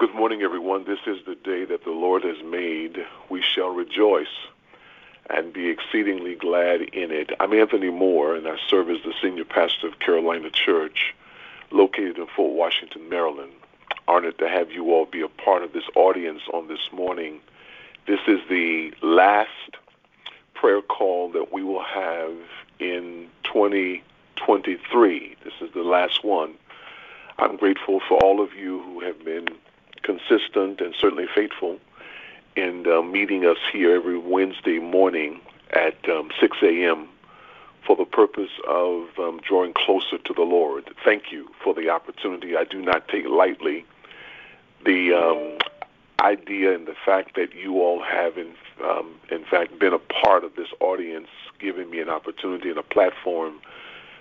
good morning, everyone. This is the day that the Lord has made. We shall rejoice and be exceedingly glad in it. I'm Anthony Moore, and I serve as the senior pastor of Carolina Church, located in Fort Washington, Maryland. Honored to have you all be a part of this audience on this morning. This is the last prayer call that we will have in 2023. This is the last one. I'm grateful for all of you who have been consistent and certainly faithful in uh, meeting us here every Wednesday morning at um, 6 a.m. for the purpose of um, drawing closer to the Lord. Thank you for the opportunity. I do not take lightly the um, idea and the fact that you all have, in, um, in fact, been a part of this audience, giving me an opportunity and a platform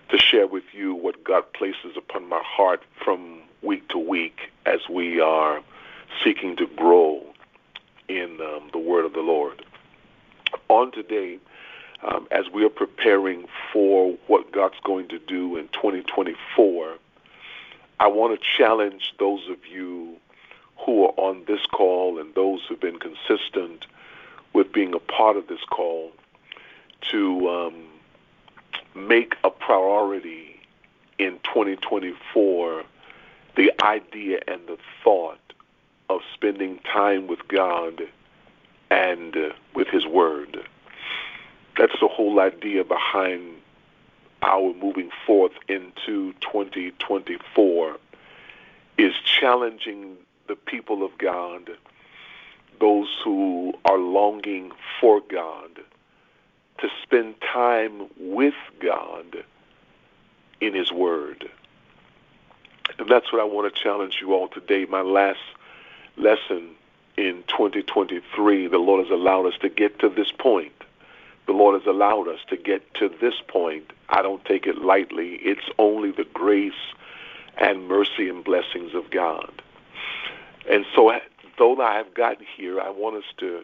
to share with you what God places upon my heart from week to week as we are seeking to grow in um, the word of the Lord. On today, um, as we are preparing for what God's going to do in 2024, I want to challenge those of you who are on this call and those who've been consistent with being a part of this call to um, make a priority in 2024 the idea and the thought of spending time with God and uh, with His Word. That's the whole idea behind our moving forth into 2024 is challenging the people of God, those who are longing for God, to spend time with God in His Word. And that's what I want to challenge you all today. My last lesson in 2023, the Lord has allowed us to get to this point. The Lord has allowed us to get to this point. I don't take it lightly. It's only the grace and mercy and blessings of God. And so, though I have gotten here, I want us to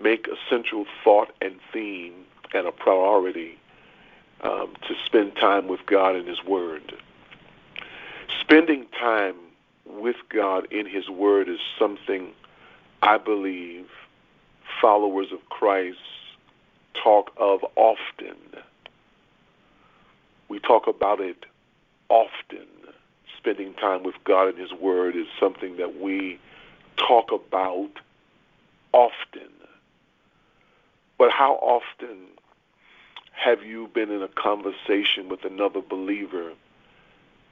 make a central thought and theme and a priority um, to spend time with God and His Word. Spending time with God in His Word is something I believe followers of Christ talk of often. We talk about it often. Spending time with God and His Word is something that we talk about often. But how often have you been in a conversation with another believer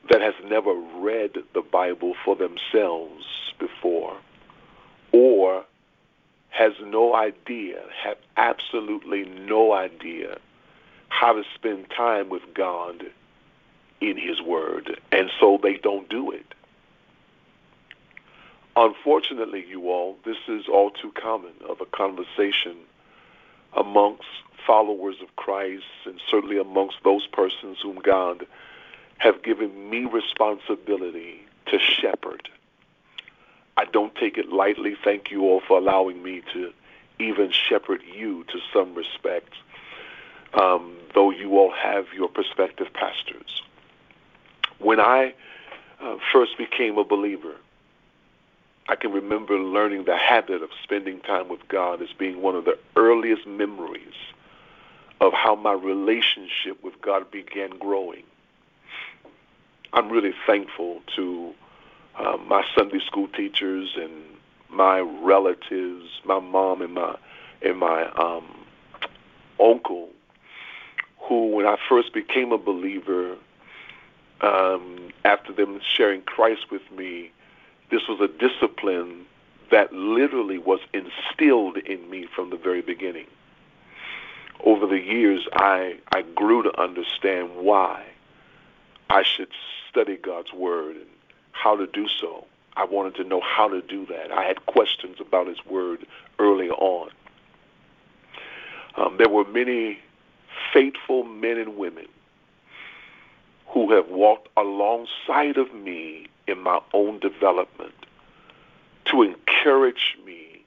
that has never read the Bible for themselves before or has no idea, have absolutely no idea how to spend time with God in His Word, and so they don't do it. Unfortunately, you all, this is all too common of a conversation amongst followers of Christ and certainly amongst those persons whom God have given me responsibility to shepherd. I don't take it lightly. Thank you all for allowing me to even shepherd you to some respect, um, though you all have your prospective pastors. When I uh, first became a believer, I can remember learning the habit of spending time with God as being one of the earliest memories of how my relationship with God began growing. I'm really thankful to uh, my Sunday school teachers and my relatives, my mom and my and my um, uncle, who, when I first became a believer, um, after them sharing Christ with me, this was a discipline that literally was instilled in me from the very beginning. Over the years, I, I grew to understand why I should study God's Word and how to do so. I wanted to know how to do that. I had questions about His Word early on. Um, there were many faithful men and women who have walked alongside of me in my own development to encourage me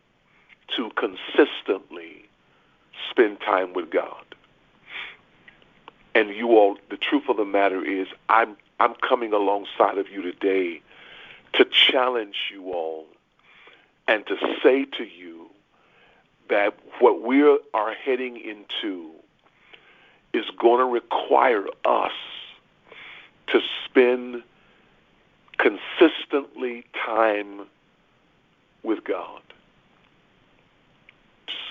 to consistently spend time with God. And you all, the truth of the matter is, I'm I'm coming alongside of you today to challenge you all and to say to you that what we are heading into is going to require us to spend consistently time with God.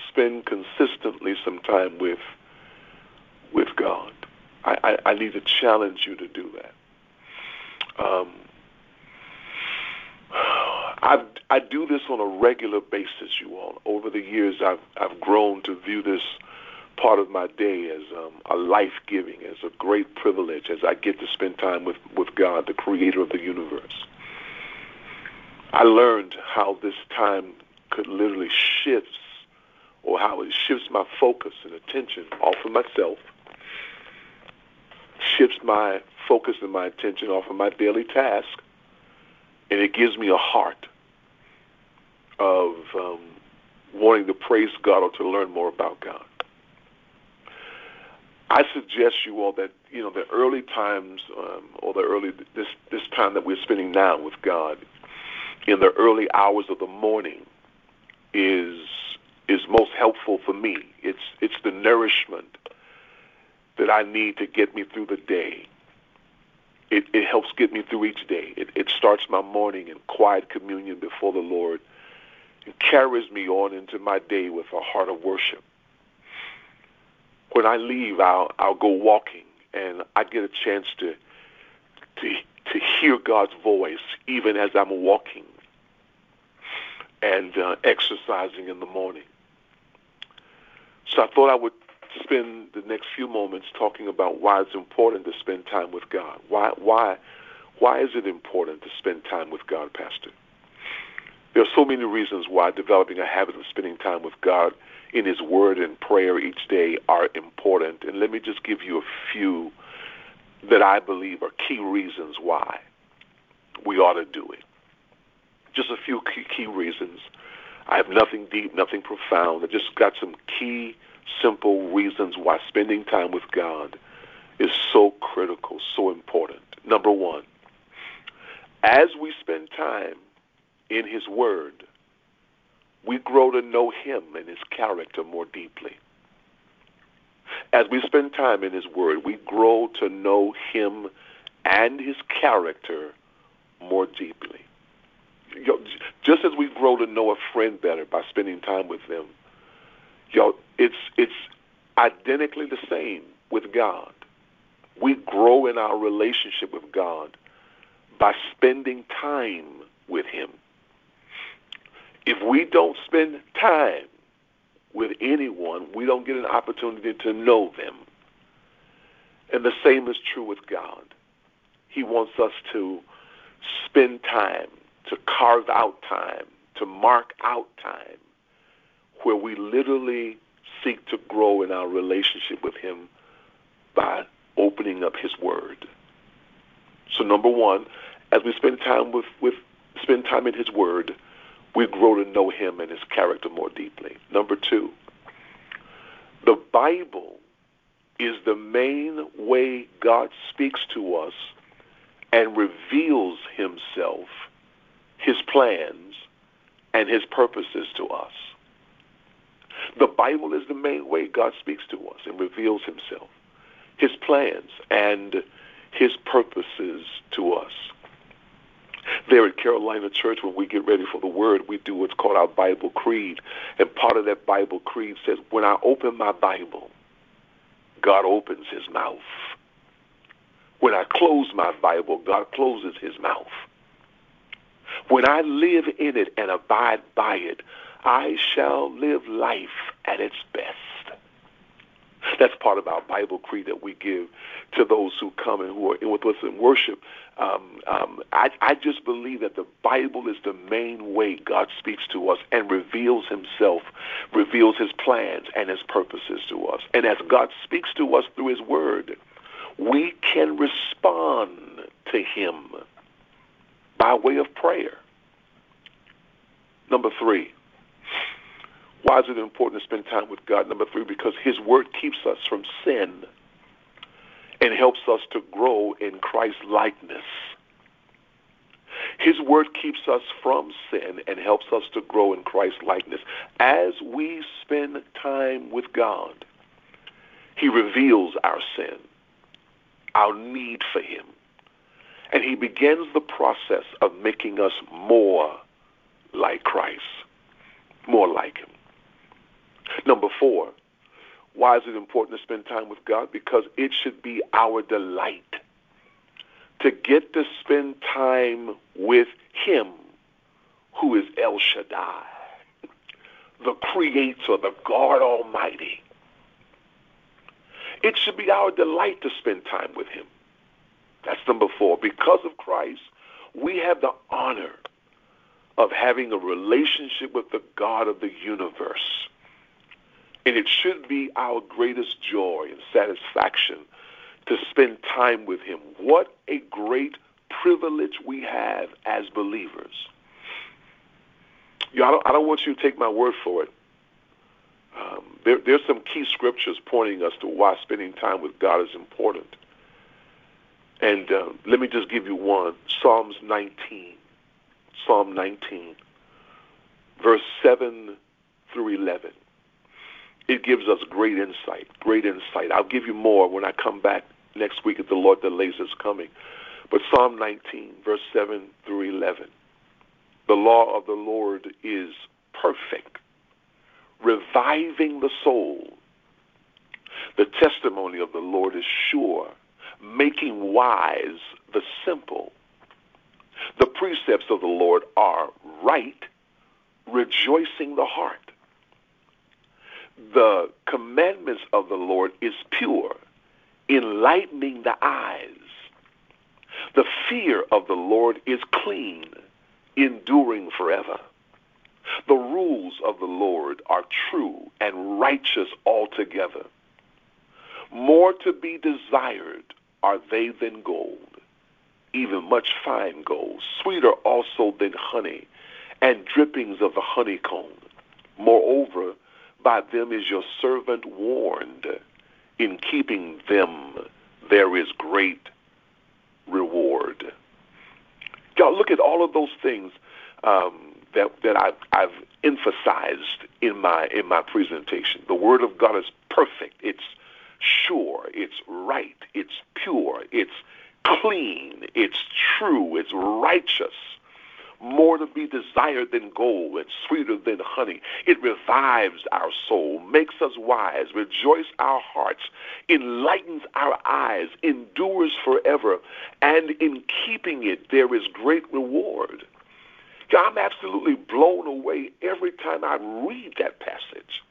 Spend consistently some time with with God. I, I, I need to challenge you to do that. Um, I I do this on a regular basis, you all. Over the years, I've I've grown to view this part of my day as um, a life giving, as a great privilege, as I get to spend time with with God, the Creator of the universe. I learned how this time could literally shift, or how it shifts my focus and attention off of myself, shifts my focus and my attention off of my daily task, and it gives me a heart of um, wanting to praise God or to learn more about God. I suggest you all that you know the early times um, or the early this this time that we're spending now with God in the early hours of the morning is is most helpful for me. It's it's the nourishment that I need to get me through the day. It, it helps get me through each day. It, it starts my morning in quiet communion before the Lord and carries me on into my day with a heart of worship. When I leave, I'll, I'll go walking and I get a chance to, to, to hear God's voice even as I'm walking and uh, exercising in the morning. So I thought I would spend the next few moments talking about why it's important to spend time with God. Why why why is it important to spend time with God, Pastor? There are so many reasons why developing a habit of spending time with God in His Word and prayer each day are important. And let me just give you a few that I believe are key reasons why we ought to do it. Just a few key, key reasons. I have nothing deep, nothing profound. I just got some key simple reasons why spending time with God is so critical, so important. Number one, as we spend time in His Word, we grow to know Him and His character more deeply. As we spend time in His Word, we grow to know Him and His character more deeply. just as we grow to know a friend better by spending time with them, Yo, it's it's identically the same with God. We grow in our relationship with God by spending time with Him. If we don't spend time with anyone, we don't get an opportunity to know them. And the same is true with God. He wants us to spend time, to carve out time, to mark out time where we literally seek to grow in our relationship with Him by opening up His Word. So number one, as we spend time with, with spend time in His Word, we grow to know Him and His character more deeply. Number two, the Bible is the main way God speaks to us and reveals Himself, His plans, and His purposes to us. The Bible is the main way God speaks to us and reveals himself, his plans, and his purposes to us. There at Carolina Church, when we get ready for the Word, we do what's called our Bible Creed. And part of that Bible Creed says, When I open my Bible, God opens his mouth. When I close my Bible, God closes his mouth. When I live in it and abide by it, I shall live life at its best. That's part of our Bible creed that we give to those who come and who are in with us in worship. Um, um, I, I just believe that the Bible is the main way God speaks to us and reveals Himself, reveals His plans and His purposes to us. And as God speaks to us through His Word, we can respond to Him by way of prayer. Number three, why is it important to spend time with God? Number three, because His Word keeps us from sin and helps us to grow in Christ's likeness. His word keeps us from sin and helps us to grow in Christ likeness. As we spend time with God, He reveals our sin, our need for Him, and He begins the process of making us more like Christ, more like Him. Number four, why is it important to spend time with God? Because it should be our delight to get to spend time with Him who is El Shaddai, the Creator, the God Almighty. It should be our delight to spend time with Him. That's number four. Because of Christ, we have the honor of having a relationship with the God of the universe. And it should be our greatest joy and satisfaction to spend time with Him. What a great privilege we have as believers. You know, I, don't, I don't want you to take my word for it. Um, there, there's some key scriptures pointing us to why spending time with God is important. And uh, let me just give you one Psalms 19. Psalm 19, verse 7 through 11. It gives us great insight, great insight. I'll give you more when I come back next week if the Lord delays us coming. But Psalm 19, verse 7 through 11. The law of the Lord is perfect, reviving the soul. The testimony of the Lord is sure, making wise the simple. The precepts of the Lord are right, rejoicing the heart. The commandments of the Lord is pure, enlightening the eyes. The fear of the Lord is clean, enduring forever. The rules of the Lord are true and righteous altogether. More to be desired are they than gold, even much fine gold, sweeter also than honey and drippings of the honeycomb. Moreover, by them is your servant warned. In keeping them, there is great reward. Y'all look at all of those things um, that that I've, I've emphasized in my in my presentation. The Word of God is perfect. It's sure. It's right. It's pure. It's clean. It's true. It's righteous more to be desired than gold and sweeter than honey. It revives our soul, makes us wise, rejoices our hearts, enlightens our eyes, endures forever, and in keeping it there is great reward. I'm absolutely blown away every time I read that passage.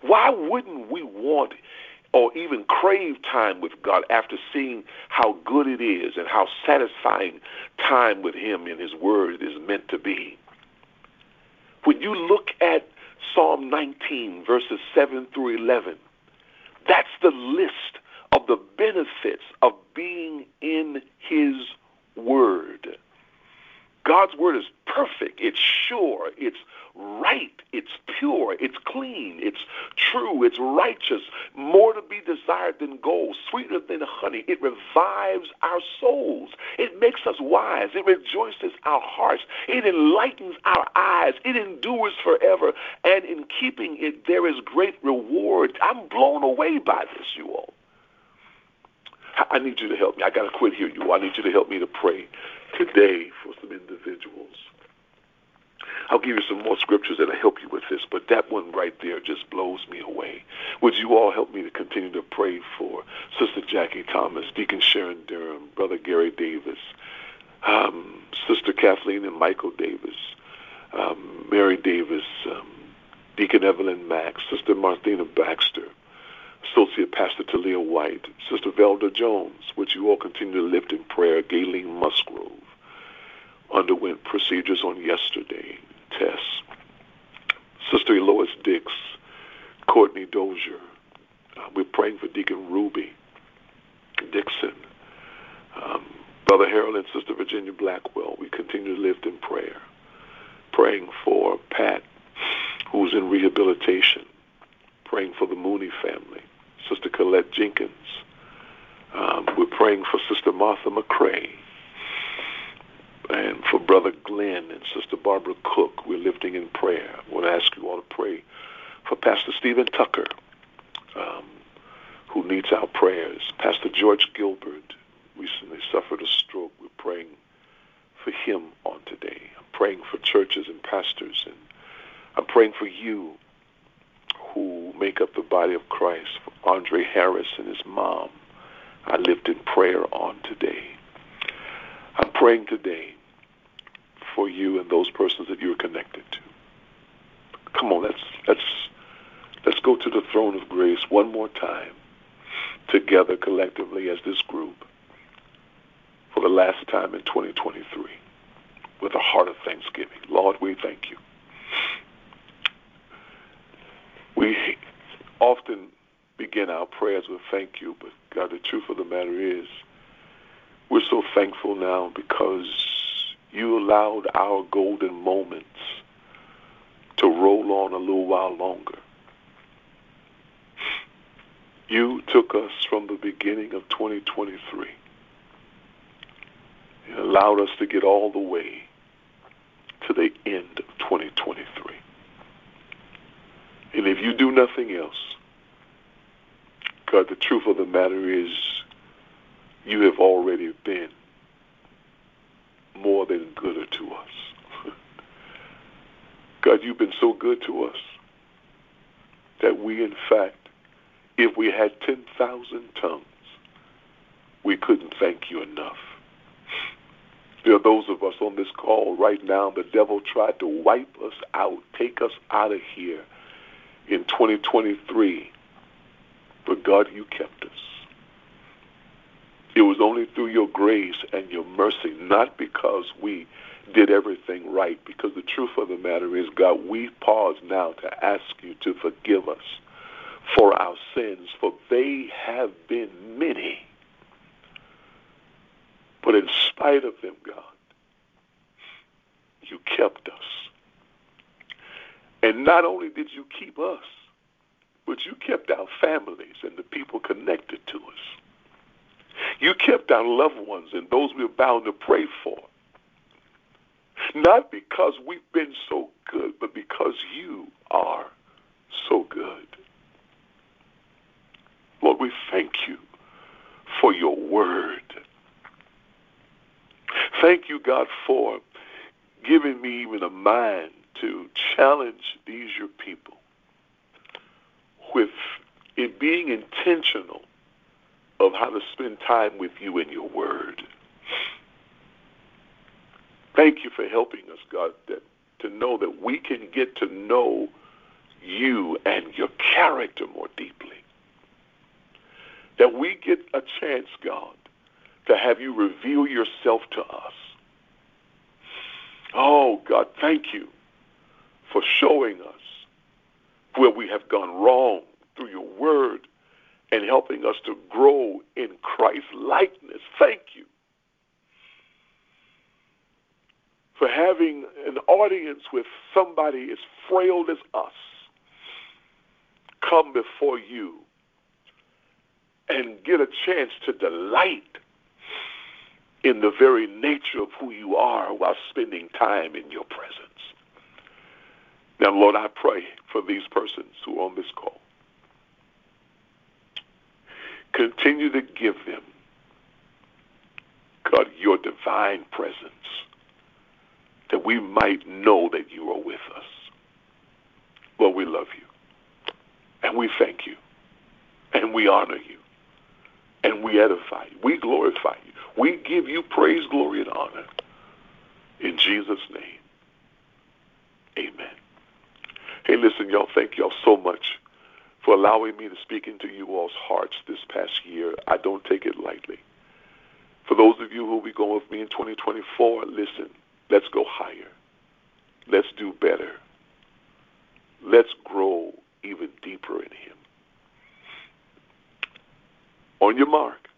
Why wouldn't we want or even crave time with God after seeing how good it is and how satisfying time with Him in His Word is meant to be. When you look at Psalm 19, verses 7 through 11, that's the list of the benefits of being in His Word. God's Word is perfect, it's sure, it's right, it's pure, it's clean, it's true, it's righteous, more to be desired than gold, sweeter than honey. It revives our souls. It makes us wise. It rejoices our hearts. It enlightens our eyes. It endures forever. And in keeping it, there is great reward. I'm blown away by this, you all. I need you to help me. I got to quit here, you all. I need you to help me to pray today for some individuals I'll give you some more scriptures that'll help you with this, but that one right there just blows me away. Would you all help me to continue to pray for Sister Jackie Thomas, Deacon Sharon Durham, Brother Gary Davis, um, Sister Kathleen and Michael Davis, um, Mary Davis, um, Deacon Evelyn Max, Sister Martina Baxter, Associate Pastor Talia White, Sister Velda Jones, which you all continue to lift in prayer, Gayleen Musgrove underwent procedures on yesterday tests. Sister Lois Dix, Courtney Dozier. Uh, we're praying for Deacon Ruby Dixon. Um, Brother Harold and Sister Virginia Blackwell, we continue to lift in prayer. Praying for Pat, who's in rehabilitation. Praying for the Mooney family. Sister Colette Jenkins. Um, we're praying for Sister Martha McCrae. And for Brother Glenn and Sister Barbara Cook, we're lifting in prayer. I want to ask you all to pray for Pastor Stephen Tucker, um, who needs our prayers. Pastor George Gilbert recently suffered a stroke. We're praying for him on today. I'm praying for churches and pastors, and I'm praying for you who make up the body of Christ, for Andre Harris and his mom. I lift in prayer on today. I'm praying today for you and those persons that you're connected to. Come on, let's let's let's go to the throne of grace one more time together collectively as this group for the last time in 2023 with a heart of thanksgiving. Lord, we thank you. We often begin our prayers with thank you, but God, the truth of the matter is we're so thankful now because you allowed our golden moments to roll on a little while longer. You took us from the beginning of 2023 and allowed us to get all the way to the end of 2023. And if you do nothing else, God, the truth of the matter is you have already been more than gooder to us. God, you've been so good to us that we, in fact, if we had 10,000 tongues, we couldn't thank you enough. There are those of us on this call right now, the devil tried to wipe us out, take us out of here in 2023. But God, you kept us. It was only through your grace and your mercy, not because we did everything right, because the truth of the matter is, God, we pause now to ask you to forgive us for our sins, for they have been many. But in spite of them, God, you kept us. And not only did you keep us, but you kept our families and the people connected to us. You kept our loved ones and those we're bound to pray for. Not because we've been so good, but because you are so good. Lord, we thank you for your word. Thank you, God, for giving me even a mind to challenge these your people with it being intentional of how to spend time with you in your word. Thank you for helping us, God, that, to know that we can get to know you and your character more deeply. That we get a chance, God, to have you reveal yourself to us. Oh, God, thank you for showing us where we have gone wrong through your word and helping us to grow in Christ likeness. Thank you for having an audience with somebody as frail as us come before you and get a chance to delight in the very nature of who you are while spending time in your presence. Now, Lord, I pray for these persons who are on this call. Continue to give them, God, your divine presence, that we might know that you are with us. Lord, we love you, and we thank you, and we honor you, and we edify you. We glorify you. We give you praise, glory, and honor. In Jesus' name, amen. Hey, listen, y'all, thank y'all so much for allowing me to speak into you all's hearts this past year. I don't take it lightly. For those of you who will be going with me in 2024, listen, let's go higher. Let's do better. Let's grow even deeper in Him. On your mark,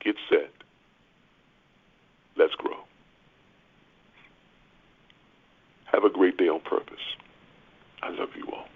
get set. Let's grow. Have a great day on purpose. I love you all.